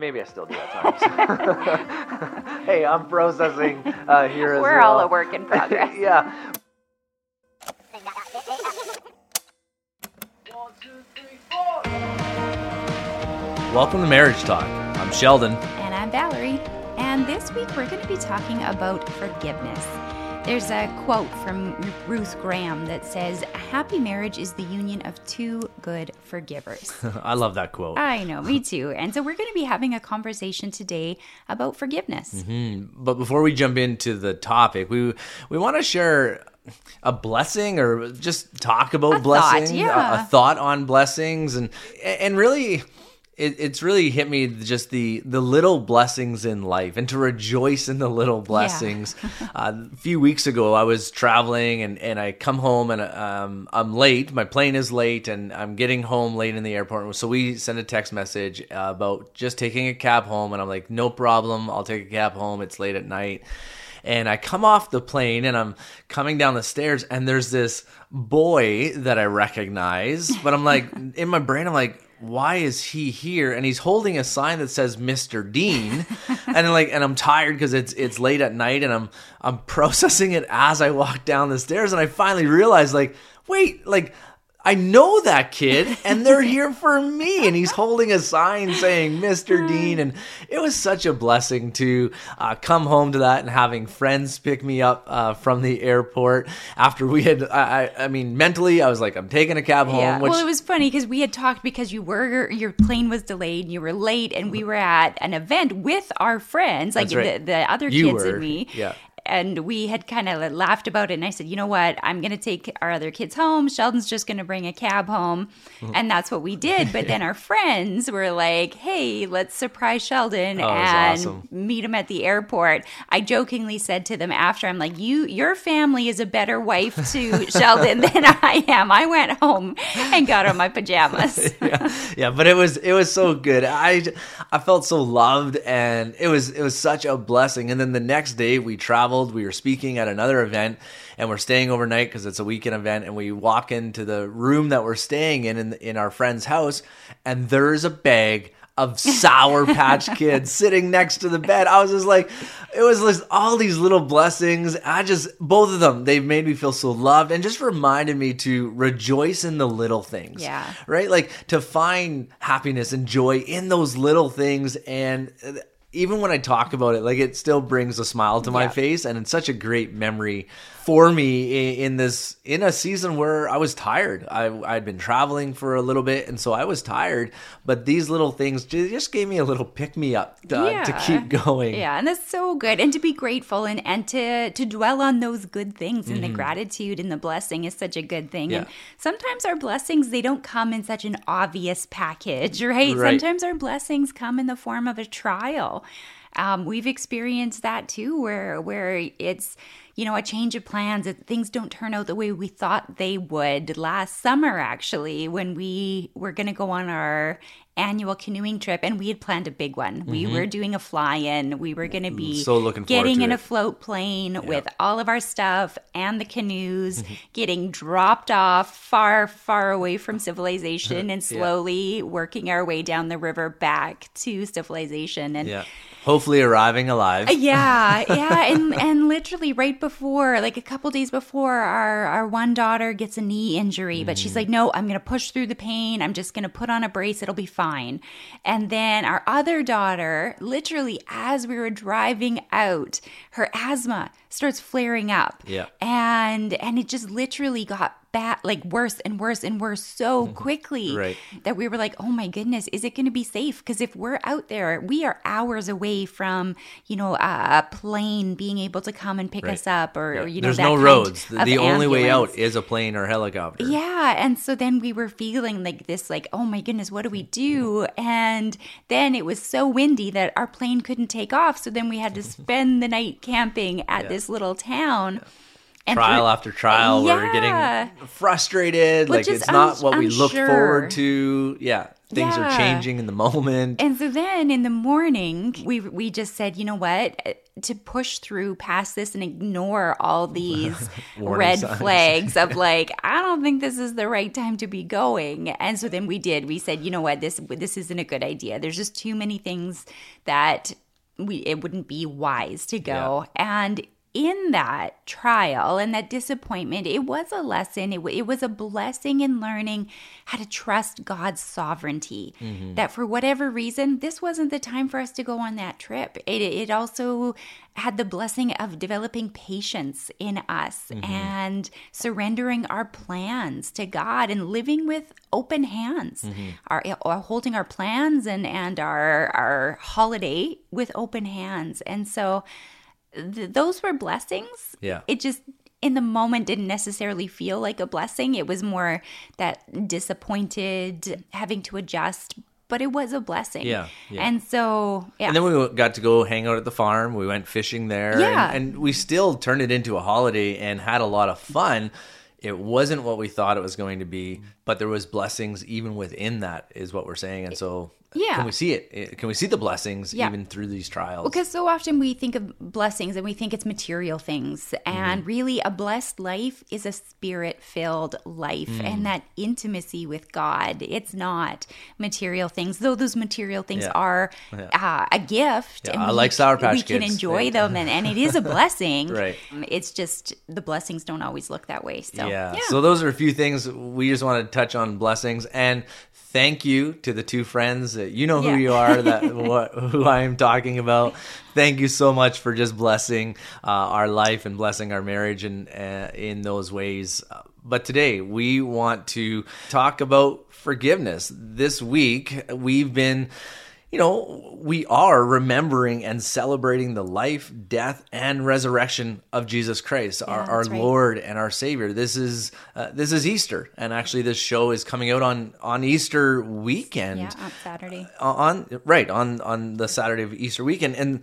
Maybe I still do at times. hey, I'm processing uh, here as We're well. all a work in progress. yeah. Welcome to Marriage Talk. I'm Sheldon. And I'm Valerie. And this week we're going to be talking about forgiveness. There's a quote from Ruth Graham that says, A happy marriage is the union of two good forgivers. I love that quote. I know, me too. And so we're going to be having a conversation today about forgiveness. Mm-hmm. But before we jump into the topic, we we want to share a blessing or just talk about thought, blessings, a- yeah. a, thought on blessings, and and really. It, it's really hit me just the the little blessings in life and to rejoice in the little blessings. uh, a few weeks ago, I was traveling and, and I come home and um, I'm late. My plane is late and I'm getting home late in the airport. So we sent a text message uh, about just taking a cab home, and I'm like, no problem. I'll take a cab home. It's late at night and I come off the plane and I'm coming down the stairs and there's this boy that I recognize, but I'm like in my brain I'm like why is he here and he's holding a sign that says Mr. Dean and like and I'm tired cuz it's it's late at night and I'm I'm processing it as I walk down the stairs and I finally realize like wait like I know that kid, and they're here for me. And he's holding a sign saying Mr. Dean. And it was such a blessing to uh, come home to that and having friends pick me up uh, from the airport after we had, I, I I mean, mentally, I was like, I'm taking a cab home. Yeah. Which, well, it was funny because we had talked because you were your plane was delayed, and you were late, and we were at an event with our friends, like right. the, the other kids were, and me. yeah. And we had kind of laughed about it, and I said, "You know what? I'm going to take our other kids home. Sheldon's just going to bring a cab home, Mm-hmm. and that's what we did." But then our friends were like, "Hey, let's surprise Sheldon Oh, and awesome. meet him at the airport." I jokingly said to them after, "I'm like, you, your family is a better wife to Sheldon than I am." I went home and got on my pajamas. yeah, yeah, but it was it was so good. I I felt so loved, and it was it was such a blessing. And then the next day we traveled. We were speaking at another event, and we're staying overnight because it's a weekend event. And we walk into the room that we're staying in in, in our friend's house, and there's a bag of Sour Patch Kids sitting next to the bed. I was just like, it was just all these little blessings. I just both of them, they've made me feel so loved, and just reminded me to rejoice in the little things Yeah. right? Like to find happiness and joy in those little things. And even when I talk about it, like it still brings a smile to my Yeah. face. And it's such a great memory for me i- in this, in a season where I was tired. I, I'd been traveling for a little bit. And so I was tired. But these little things just gave me a little pick me up uh, to Yeah. keep going. Yeah, and that's so good. And to be grateful and, and to to dwell on those good things and the gratitude and the blessing is such a good thing. And Mm-hmm. Sometimes our blessings they don't come in such an obvious package, right? Right. Sometimes our blessings come in the form of a trial. Um, we've experienced that too, where where it's you know a change of plans. Things don't turn out the way we thought they would. Last summer, actually, when we were going to go on our annual canoeing trip, and we had planned a big one. We were doing a fly-in. We were going to be Mm-hmm. So looking getting in it. a float plane with all of our stuff and the canoes, getting dropped off far, far away from civilization, and slowly working our way down the river back to civilization. And Yeah. Hopefully arriving alive. Uh, yeah, yeah, and and literally right before, like a couple days before, our our one daughter gets a knee injury, but she's mm. like, "No, I'm gonna push through the pain. I'm just gonna put on a brace. It'll be fine." And then our other daughter, literally as we were driving out, her asthma starts flaring up. Yeah. and and it just literally got bad, like worse and worse and worse so quickly Right. that we were like, oh my goodness, is it going to be safe? Because if we're out there, we are hours away from, you know, a, a plane being able to come and pick Right. us up or, or, you know, There's no roads. The, the only way out is a plane or helicopter. Yeah. And so then we were feeling like this, like, oh my goodness, what do we do? And then it was so windy that our plane couldn't take off. So then we had to spend the night camping at this little town. And trial after trial, we're getting frustrated. Which like is it's not uns- what we look unsure. forward to. Yeah, things are changing in the moment. And so then in the morning, we we just said, you know what, uh, to push through past this and ignore all these red signs. flags of like, I don't think this is the right time to be going. And so then we did. We said, you know what, this this isn't a good idea. There's just too many things that we it wouldn't be wise to go. And in that trial and that disappointment, it was a lesson. It, wa- it was a blessing in learning how to trust God's sovereignty. Mm-hmm. That for whatever reason, this wasn't the time for us to go on that trip. It, it also had the blessing of developing patience in us mm-hmm. and surrendering our plans to God and living with open hands, mm-hmm. our, or holding our plans and, and our, our holiday with open hands. And so, th- those were blessings. Yeah. It just in the moment didn't necessarily feel like a blessing. It was more that disappointed, having to adjust, but it was a blessing. Yeah, yeah. And so, yeah. And then we got to go hang out at the farm. We went fishing there. Yeah. And, and we still turned it into a holiday and had a lot of fun. It wasn't what we thought it was going to be, but there was blessings even within that, is what we're saying. And so, Yeah. can we see it? Eh, can we see the blessings Yeah. even through these trials? Because so often we think of blessings and we think it's material things. And mm-hmm. really, a blessed life is a spirit filled life and mm. that intimacy with God. It's not material things, though those material things Yeah. are uh, a gift. Yeah, I like Sour Patch We can enjoy Yeah. them and, and it is a blessing. Right. Um, it's just the blessings don't always look that way. So, yeah. So those are a few things we just want to touch on blessings and thank you to the two friends that you know who Yeah. you are that what who I am talking about. Thank you so much for just blessing uh, our life and blessing our marriage and uh, in those ways. But today we want to talk about forgiveness. This week we've been you know, we are remembering and celebrating the life, death, and resurrection of Jesus Christ, our, our right. Lord and our Savior. This is uh, this is Easter, and actually, this show is coming out on on Easter weekend. Yeah, on Saturday. On right on on the Saturday of Easter weekend, and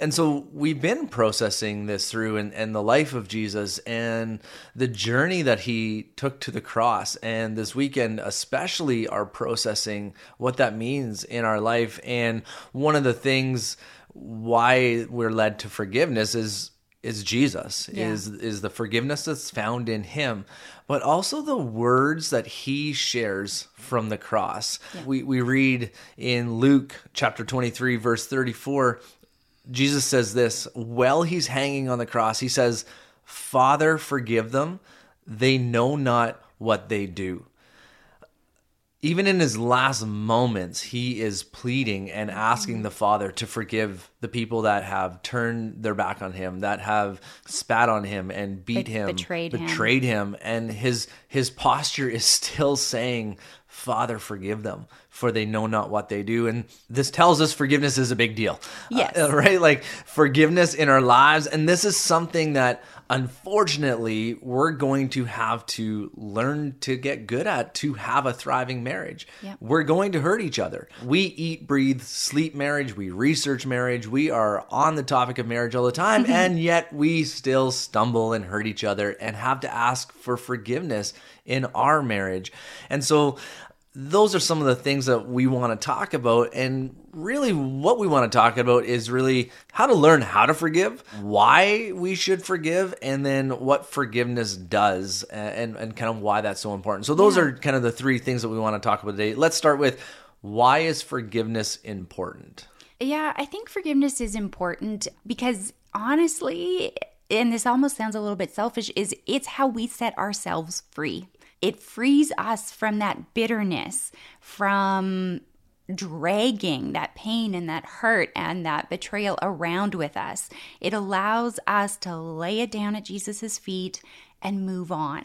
and so we've been processing this through and, and the life of Jesus and the journey that he took to the cross. And this weekend, especially, are processing what that means in our life. And one of the things why we're led to forgiveness is is Jesus Yeah. is is the forgiveness that's found in him but also the words that he shares from the cross we we read in Luke chapter 23 verse 34 Jesus says this while he's hanging on the cross he says father forgive them they know not what they do even in his last moments, he is pleading and asking the Father to forgive the people that have turned their back on him, that have spat on him and beat Be- him, betrayed him. betrayed him, and his his posture is still saying, "Father, forgive them, for they know not what they do." And this tells us forgiveness is a big deal, Yes. Uh, right? Like forgiveness in our lives, and this is something that unfortunately we're going to have to learn to get good at to have a thriving marriage. Yep. We're going to hurt each other. We eat, breathe, sleep marriage. We research marriage. We are on the topic of marriage all the time, and yet we still stumble and hurt each other and have to ask for forgiveness in our marriage. And so those are some of the things that we want to talk about. And really, what we want to talk about is really how to learn how to forgive, why we should forgive, and then what forgiveness does, and, and kind of why that's so important. So, those are kind of the three things that we want to talk about today. Let's start with why is forgiveness important? Yeah, I think forgiveness is important because honestly, and this almost sounds a little bit selfish, is it's how we set ourselves free. It frees us from that bitterness, from dragging that pain and that hurt and that betrayal around with us. It allows us to lay it down at Jesus' feet and move on.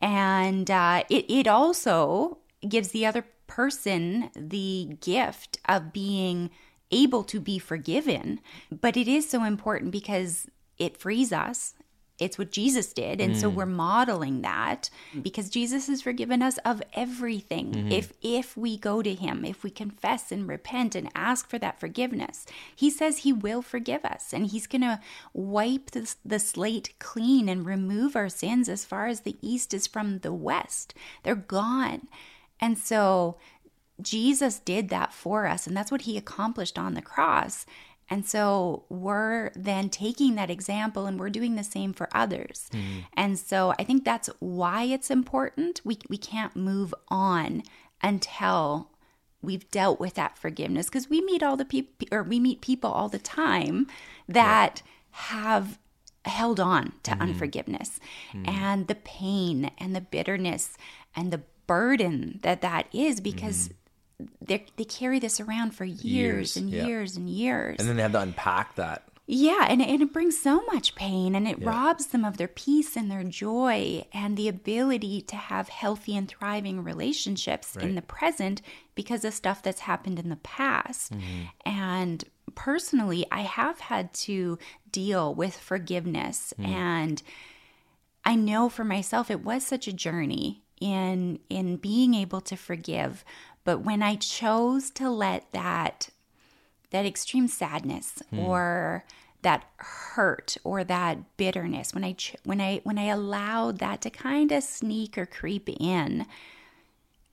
And uh, it, it also gives the other person the gift of being able to be forgiven. But it is so important because it frees us it's what Jesus did. And so mm. we're modeling that because Jesus has forgiven us of everything. Mm-hmm. If if we go to him, if we confess and repent and ask for that forgiveness, he says he will forgive us and he's going to wipe the, the slate clean and remove our sins as far as the east is from the west. They're gone. And so Jesus did that for us, and that's what he accomplished on the cross. And so we're then taking that example and we're doing the same for others. Mm-hmm. And so I think that's why it's important. We, we can't move on until we've dealt with that forgiveness because we meet all the people or we meet people all the time that have held on to mm-hmm. unforgiveness mm-hmm. and the pain and the bitterness and the burden that that is because they they carry this around for years, Years, and yeah. years and years. And then they have to unpack that. yeah, and, and it brings so much pain and it robs them of their peace and their joy and the ability to have healthy and thriving relationships in the present because of stuff that's happened in the past. Mm-hmm. And personally, I have had to deal with forgiveness Mm. and I know for myself it was such a journey in in being able to forgive, but when I chose to let that that extreme sadness hmm. or that hurt or that bitterness when I ch- when I when I allowed that to kind of sneak or creep in,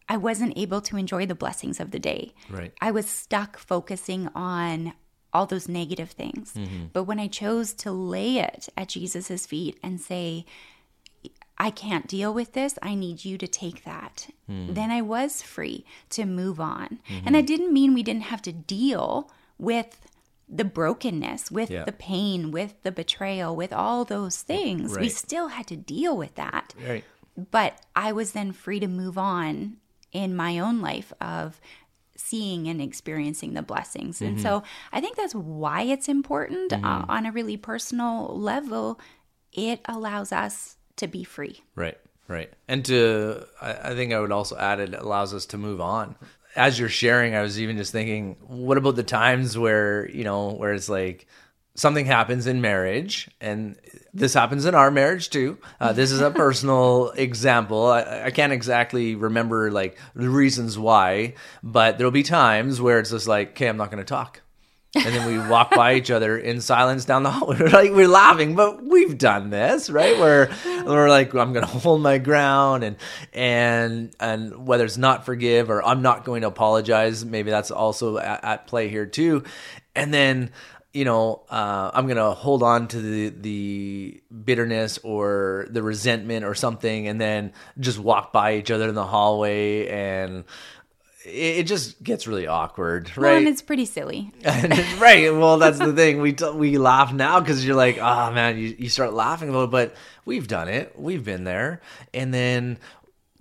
I wasn't able to enjoy the blessings of the day. Right. I was stuck focusing on all those negative things. Mm-hmm. But when I chose to lay it at Jesus' feet and say, I can't deal with this. I need you to take that. Hmm. Then I was free to move on. And mm-hmm. that didn't mean we didn't have to deal with the brokenness, with Yeah. the pain, with the betrayal, with all those things. We still had to deal with that Right. but I was then free to move on in my own life of seeing and experiencing the blessings. And so mm-hmm. I think that's why it's important mm-hmm. uh, on a really personal level. It allows us to be free. Right, right. And to, I, I think I would also add it allows us to move on. As you're sharing, I was even just thinking, what about the times where, you know, where it's like something happens in marriage, and this happens in our marriage too. Uh, this is a personal example. I, I can't exactly remember like the reasons why, but there'll be times where it's just like, okay, I'm not going to talk and then we walk by each other in silence down the hall. We're like we're laughing, but we've done this, right? Where we're like, I'm gonna hold my ground, and and and whether it's not forgive or I'm not going to apologize, maybe that's also at, at play here too. And then you know, uh, I'm gonna hold on to the the bitterness or the resentment or something, and then just walk by each other in the hallway and. It it just gets really awkward, right? Well, and it's pretty silly. right. Well, that's the thing. We t- we laugh now because you're like, oh man, you, you start laughing a little, but we've done it. We've been there, and then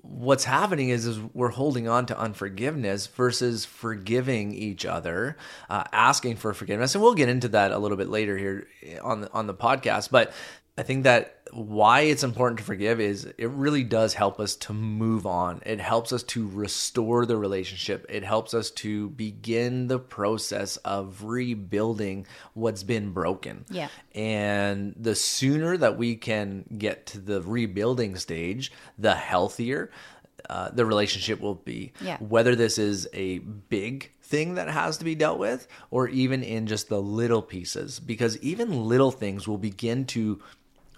what's happening is is we're holding on to unforgiveness versus forgiving each other, uh, asking for forgiveness, and we'll get into that a little bit later here on the on the podcast. But I think that why it's important to forgive is it really does help us to move on. It helps us to restore the relationship. It helps us to begin the process of rebuilding what's been broken. Yeah. And the sooner that we can get to the rebuilding stage, the healthier uh, the relationship will be. Yeah. Whether this is a big thing that has to be dealt with or even in just the little pieces, because even little things will begin to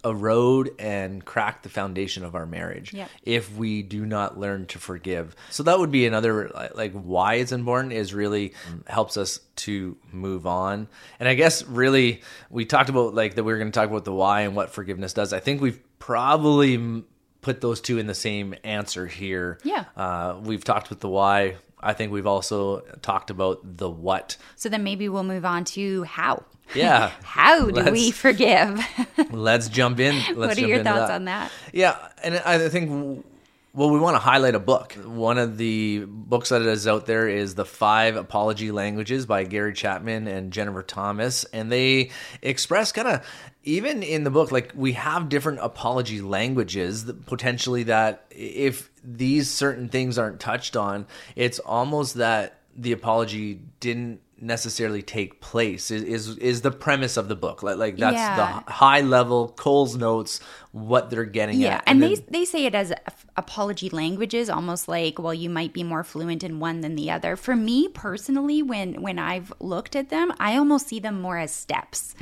erode and crack the foundation of our marriage Yep. if we do not learn to forgive. So that would be another like- why it's important is really helps us to move on. And I guess really we talked about like that we were going to talk about the why and what forgiveness does. I think we've probably put those two in the same answer here. Yeah. Uh, we've talked with the why. I think we've also talked about the what. So then maybe we'll move on to how. Yeah. How do we forgive? Let's jump in. Let's what are your thoughts that. on that? Yeah, and I think well, we want to highlight a book. One of the books that is out there is The Five Apology Languages by Gary Chapman and Jennifer Thomas, and they express kind of even in the book like we have different apology languages that potentially that if these certain things aren't touched on, it's almost that the apology didn't necessarily take place is is, is the premise of the book like, like that's Yeah. the high level Coles Notes what they're getting Yeah, at and, then- they they say it as apology languages, almost like well, you might be more fluent in one than the other. For me personally, when when I've looked at them, I almost see them more as steps.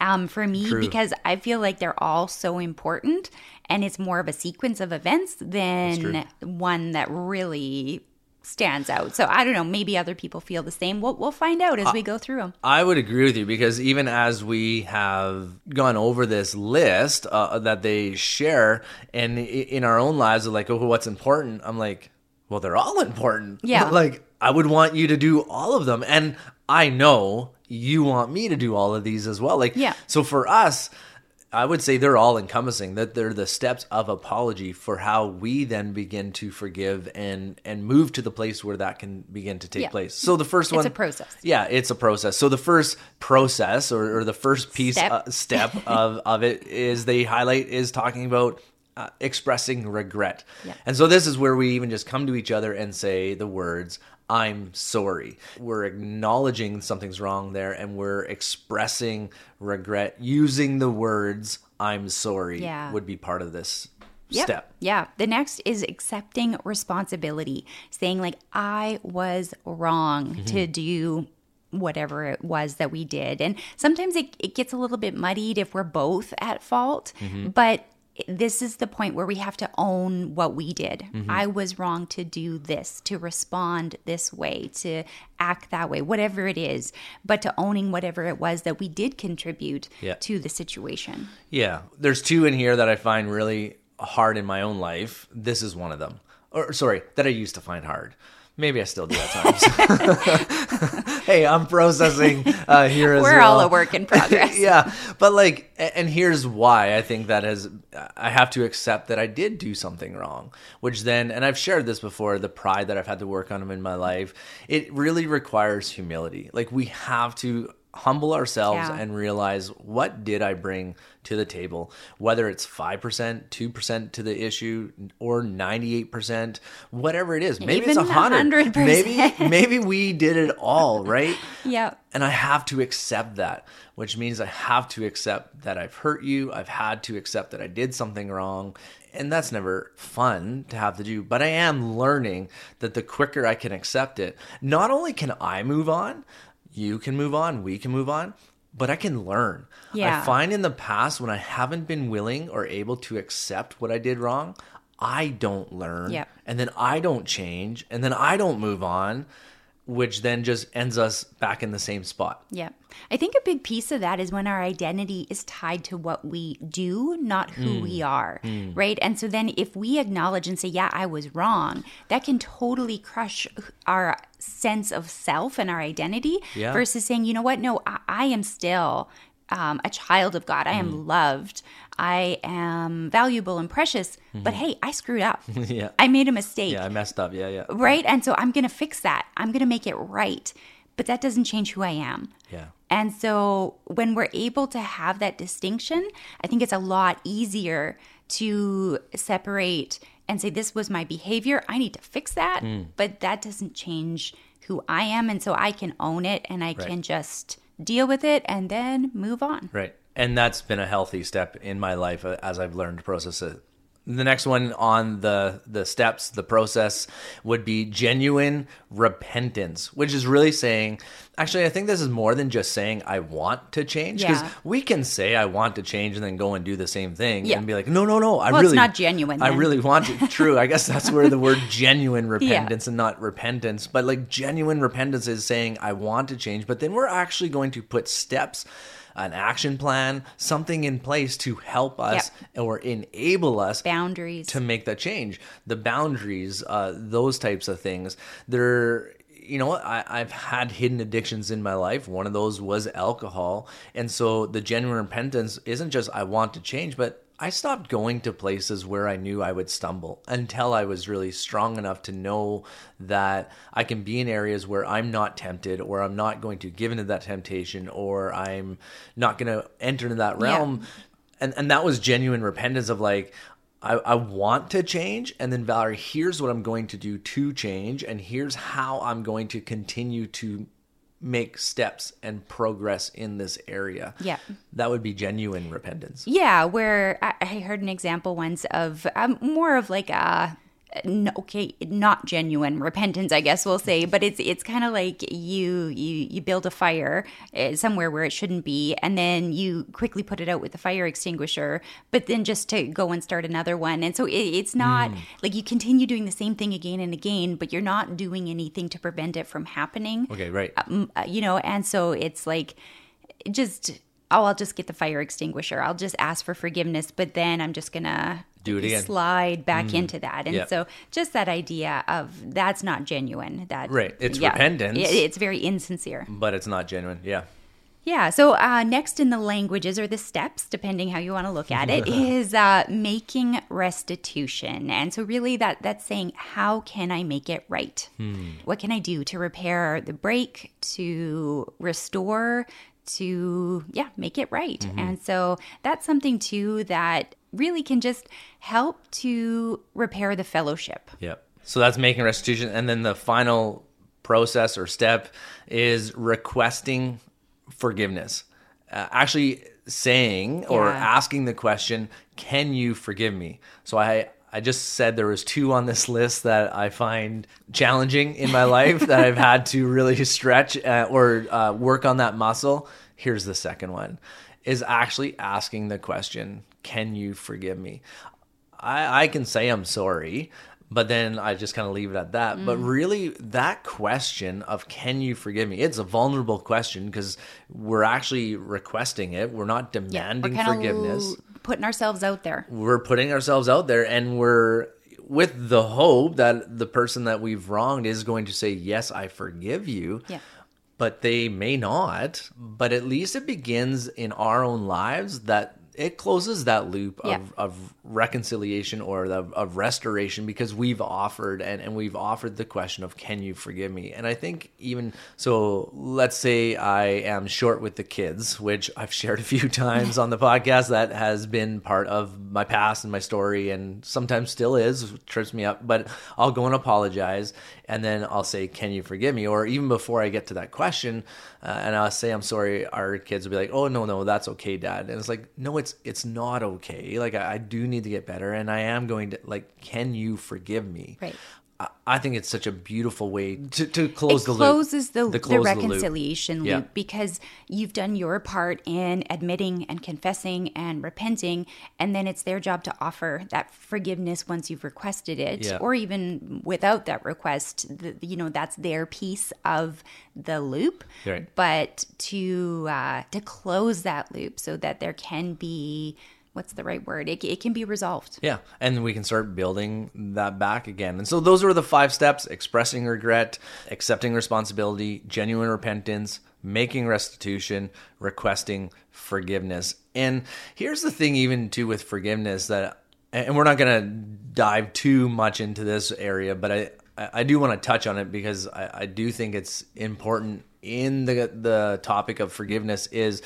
Um, for me, True. because I feel like they're all so important, and it's more of a sequence of events than one that really stands out. So I don't know. Maybe other people feel the same. We'll we'll find out as we go through them. I would agree with you because even as we have gone over this list uh, that they share, and in our own lives, are like, oh, what's important? I'm like, well, they're all important. Yeah. like I would want you to do all of them, and I know you want me to do all of these as well. Like, Yeah. So for us. I would say they're all encompassing that they're the steps of apology for how we then begin to forgive and and move to the place where that can begin to take Yeah. place. So the first one, It's a process. yeah, it's a process. So the first process or, or the first piece Step. uh, step of, of it is they highlight is talking about uh, expressing regret. Yeah. And so this is where we even just come to each other and say the words I'm sorry. We're acknowledging something's wrong there and we're expressing regret using the words I'm sorry Yeah. would be part of this Yep. step. Yeah. The next is accepting responsibility, saying, like, I was wrong Mm-hmm. to do whatever it was that we did. And sometimes it, it gets a little bit muddied if we're both at fault, Mm-hmm. but this is the point where we have to own what we did. Mm-hmm. I was wrong to do this, to respond this way, to act that way, whatever it is, but to owning whatever it was that we did contribute Yeah. to the situation. Yeah, there's two in here that I find really hard in my own life. This is one of them. Or sorry, that I used to find hard. Maybe I still do at times. hey, I'm processing uh, here as We're well. all a work in progress. yeah, but like, and here's why I think that has. I have to accept that I did do something wrong, which then, and I've shared this before, the pride that I've had to work on in my life. It really requires humility. Like we have to humble ourselves Yeah. and realize what did I bring to the table, whether it's five percent, two percent to the issue, or ninety eight percent, whatever it is. Maybe it's Even a hundred. 100%. Maybe maybe we did it all right. Yeah. And I have to accept that, which means I have to accept that I've hurt you. I've had to accept that I did something wrong. And that's never fun to have to do. But I am learning that the quicker I can accept it, not only can I move on, you can move on, we can move on, but I can learn. Yeah. I find in the past when I haven't been willing or able to accept what I did wrong, I don't learn. Yep. And then I don't change. And then I don't move on, which then just ends us back in the same spot. Yeah. I think a big piece of that is when our identity is tied to what we do, not who Hmm. we are, right? And so then if we acknowledge and say, yeah, I was wrong, that can totally crush our sense of self and our identity Yeah. versus saying, you know what? No, I, I am still um, a child of God. I am Hmm. loved. I am valuable and precious. But hey, I screwed up. Mm-hmm. Yeah. I made a mistake Yeah, I messed up. Yeah, yeah. right? And so I'm going to fix that. I'm going to make it right. But that doesn't change who I am. Yeah. And so when we're able to have that distinction, I think it's a lot easier to separate and say, this was my behavior. I need to fix that. Hmm. But that doesn't change who I am. And so I can own it and I can just deal with it and then move on. Right. And that's been a healthy step in my life uh, as I've learned to process it. The next one on the the steps, the process would be genuine repentance, which is really saying, actually, I think this is more than just saying I want to change because Yeah. we can say I want to change and then go and do the same thing Yeah. and be like, no, no, no, I Well, really not genuine I then. really want to. True. I guess that's where the word genuine repentance and not repentance, but like genuine repentance is saying I want to change, but then we're actually going to put steps an action plan, something in place to help us or enable us Boundaries. to make that change. The boundaries, uh, those types of things. They're, you know what? I've had hidden addictions in my life. One of those was alcohol. And so the genuine repentance isn't just I want to change, but I stopped going to places where I knew I would stumble until I was really strong enough to know that I can be in areas where I'm not tempted or I'm not going to give into that temptation or I'm not going to enter into that Yeah. realm and and that was genuine repentance of like I, I want to change and then valerie here's what i'm going to do to change and here's how i'm going to continue to make steps and progress in this area. Yeah. That would be genuine repentance. Yeah, where I, I heard an example once of um, more of like a okay, not genuine repentance, I guess we'll say, but it's it's kind of like you you you build a fire uh, somewhere where it shouldn't be, and then you quickly put it out with the fire extinguisher, but then just to go and start another one, and so it, it's not like you continue doing the same thing again and again, but you're not doing anything to prevent it from happening. Okay, right. Um, you know, and so it's like just oh, I'll just get the fire extinguisher. I'll just ask for forgiveness, but then I'm just gonna Do it again. Mm. slide back into that. And Yep. so just that idea of that's not genuine. That Right. It's repentance. it- it's very insincere. but it's not genuine. Yeah. Yeah. So uh, next in the languages or the steps, depending how you want to look at it, is uh, making restitution. And so really that that's saying how can I make it right? What can I do to repair the break, to restore, to yeah make it right? And so that's something too that really can just help to repair the fellowship. Yep. So that's making restitution. And then the final process or step is requesting forgiveness. Uh, actually saying or Yeah. asking the question, can you forgive me? So I I just said there was two on this list that I find challenging in my life that I've had to really stretch uh, or uh, work on that muscle. Here's the second one is actually asking the question, can you forgive me? I, I can say I'm sorry, but then I just kind of leave it at that. But really, that question of can you forgive me? It's a vulnerable question because we're actually requesting it. We're not We're demanding kind of forgiveness. Putting ourselves out there. We're putting ourselves out there and we're with the hope that the person that we've wronged is going to say, Yes, I forgive you. Yeah. But they may not. But at least it begins in our own lives that it closes that loop Yeah. of, of reconciliation or of, of restoration because we've offered and, and we've offered the question of can you forgive me and i think even so let's say i am short with the kids which i've shared a few times on the podcast that has been part of my past and my story and sometimes still is trips me up but i'll go and apologize and then i'll say can you forgive me? Or even before i get to that question uh, and i'll say i'm sorry our kids will be like oh no no that's okay dad. And it's like no it's it's not okay. Like i, I do need to get better and i am going to like can you forgive me? Right. I, think it's such a beautiful way to, to close it the loop closes the, the, close loop. reconciliation loop, Yeah. because you've done your part in admitting and confessing and repenting and then it's their job to offer that forgiveness once you've requested it Yeah. or even without that request the, you know that's their piece of the loop Right. but to uh, to close that loop so that there can be what's the right word it, it can be resolved Yeah, and we can start building that back again. And so those are the five steps: expressing regret, accepting responsibility, genuine repentance, making restitution, requesting forgiveness. And here's the thing even too with forgiveness that and we're not going to dive too much into this area, but I I do want to touch on it because I, I do think it's important in the the topic of forgiveness is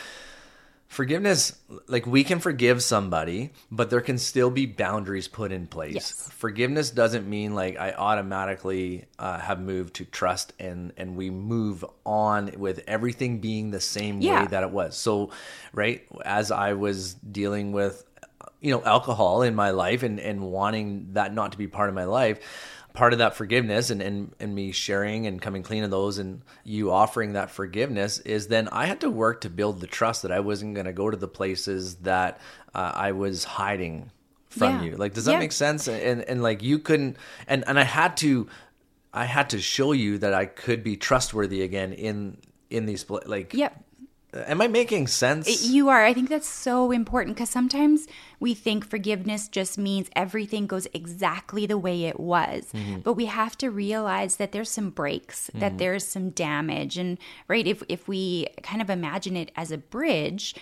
forgiveness like we can forgive somebody but there can still be boundaries put in place. Yes. forgiveness doesn't mean like i automatically uh, have moved to trust and and we move on with everything being the same way that it was. So right as i was dealing with you know alcohol in my life and and wanting that not to be part of my life part of that forgiveness and, and and me sharing and coming clean of those and you offering that forgiveness is then I had to work to build the trust that I wasn't going to go to the places that uh, I was hiding from Yeah. you. Like, does that Yeah. make sense? And and like you couldn't and and I had to I had to show you that I could be trustworthy again in in these like yep Uh, am I making sense? You are. I think that's so important because sometimes we think forgiveness just means everything goes exactly the way it was. Mm-hmm. But we have to realize that there's some breaks, that mm-hmm. there's some damage. And right, if if we kind of imagine it as a bridge,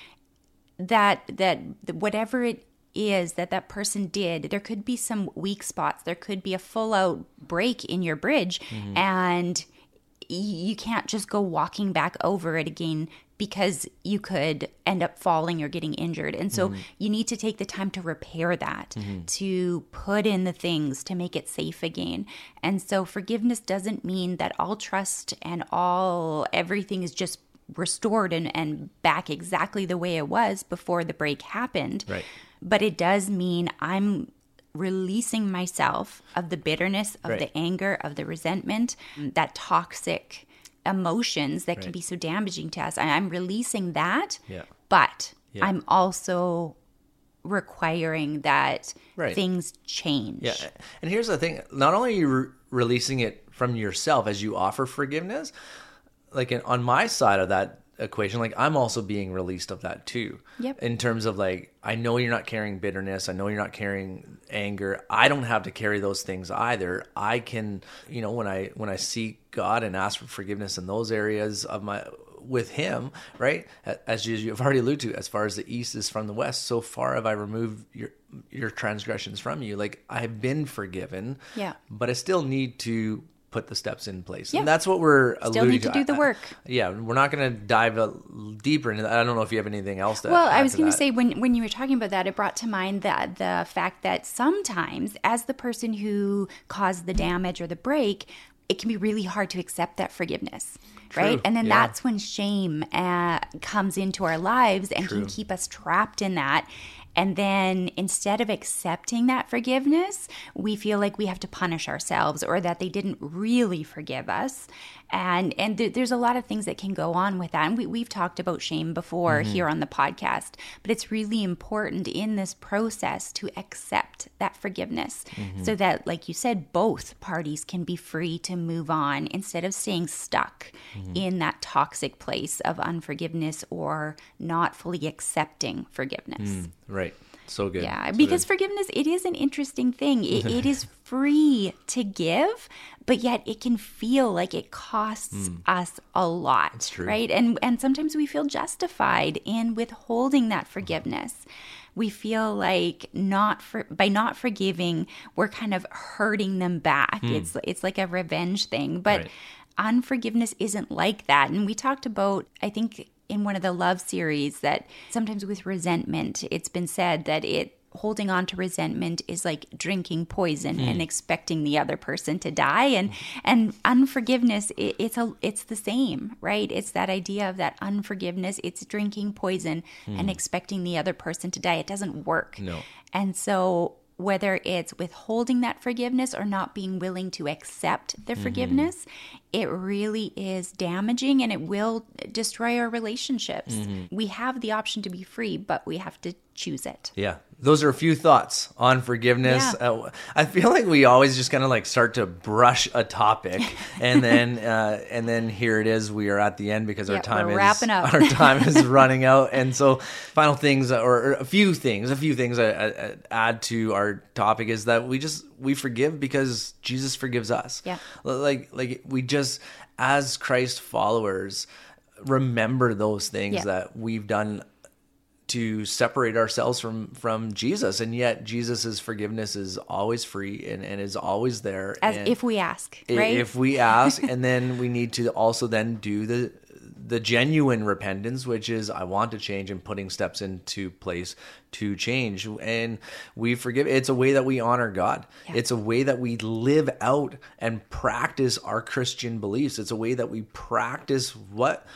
that that whatever it is that that person did there could be some weak spots there could be a full out break in your bridge mm-hmm. and you can't just go walking back over it again because you could end up falling or getting injured. And so mm-hmm. you need to take the time to repair that, mm-hmm. to put in the things to make it safe again. And so forgiveness doesn't mean that all trust and all everything is just restored and, and back exactly the way it was before the break happened. Right. But it does mean I'm releasing myself of the bitterness, of Right. the anger, of the resentment, that toxic emotions that can be so damaging to us. I'm releasing that, Yeah. but Yeah. I'm also requiring that Right. things change. Yeah. And here's the thing not only are you re- releasing it from yourself as you offer forgiveness, like in, on my side of that equation, like I'm also being released of that too. Yep. In terms of like, I know you're not carrying bitterness. I know you're not carrying anger. I don't have to carry those things either. I can, you know, when I when I seek God and ask for forgiveness in those areas of my with him, right? As you, you've already alluded to, as far as the east is from the west, so far have I removed your your transgressions from you. Like I have been forgiven, Yeah. but I still need to put the steps in place, Yeah. and that's what we're Still need to do the I- I- work. yeah, we're not going to dive a, deeper into that. I don't know if you have anything else to. Well, I was to going to say when when you were talking about that, it brought to mind that the fact that sometimes, as the person who caused the damage or the break, it can be really hard to accept that forgiveness, right? And then yeah. that's when shame uh, comes into our lives and can keep us trapped in that. And then instead of accepting that forgiveness, we feel like we have to punish ourselves or that they didn't really forgive us. And and th- there's a lot of things that can go on with that. And we, we've talked about shame before mm-hmm. here on the podcast, but it's really important in this process to accept that forgiveness so mm-hmm. that, like you said, both parties can be free to move on instead of staying stuck mm-hmm. in that toxic place of unforgiveness or not fully accepting forgiveness. Mm, right. So good. Yeah, So because good. forgiveness, it is an interesting thing. It, it is free to give, but yet it can feel like it costs us a lot. That's Hmm. true. Right. And and sometimes we feel justified in withholding that forgiveness. We feel like not for by not forgiving, we're kind of hurting them back. It's it's like a revenge thing. But Hmm. Right. unforgiveness isn't like that. And we talked about, I think, in one of the love series that sometimes with resentment, it's been said that it holding on to resentment is like drinking poison and expecting the other person to die. And and unforgiveness it, it's a it's the same right? It's that idea of that unforgiveness. It's drinking poison and expecting the other person to die. It doesn't work. No. and so whether it's withholding that forgiveness or not being willing to accept the Mm-hmm. forgiveness, it really is damaging and it will destroy our relationships. Mm-hmm. We have the option to be free, but we have to choose it. Yeah, those are a few thoughts on forgiveness. Yeah. Uh, I feel like we always just kind of like start to brush a topic, and then uh, and then here it is. We are at the end because Yeah, our time is wrapping up. our time is running out. And so, final things, or, or a few things, a few things I, I, I add to our topic is that we just we forgive because Jesus forgives us. Yeah. like like we just as Christ followers remember those things Yeah. that we've done to separate ourselves from from Jesus and yet Jesus's forgiveness is always free and, and is always there As and if we ask, right? if we ask and then we need to also then do the the genuine repentance which is I want to change and putting steps into place to change. And we forgive. It's a way that we honor God. Yeah. it's a way that we live out and practice our Christian beliefs. It's a way that we practice what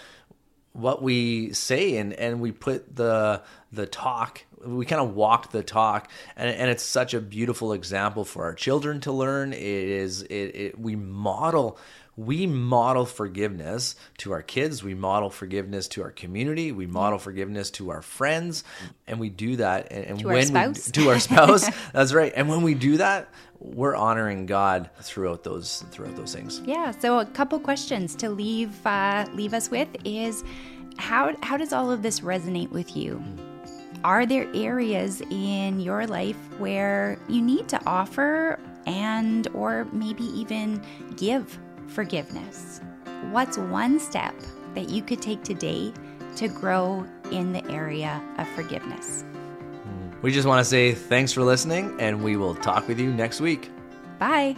what we say and and we put the the talk we kind of walk the talk and, and it's such a beautiful example for our children to learn. It is it, it we model we model forgiveness to our kids. We model forgiveness to our community. We model forgiveness to our friends. And we do that and, and To our when spouse. we to our spouse. That's right. And when we do that we're honoring god throughout those throughout those things. Yeah. So a couple questions to leave uh, leave us with is how how does all of this resonate with you? Are there areas in your life where you need to offer and or maybe even give forgiveness? What's one step that you could take today to grow in the area of forgiveness? we just want to say thanks for listening and we will talk with you next week Bye.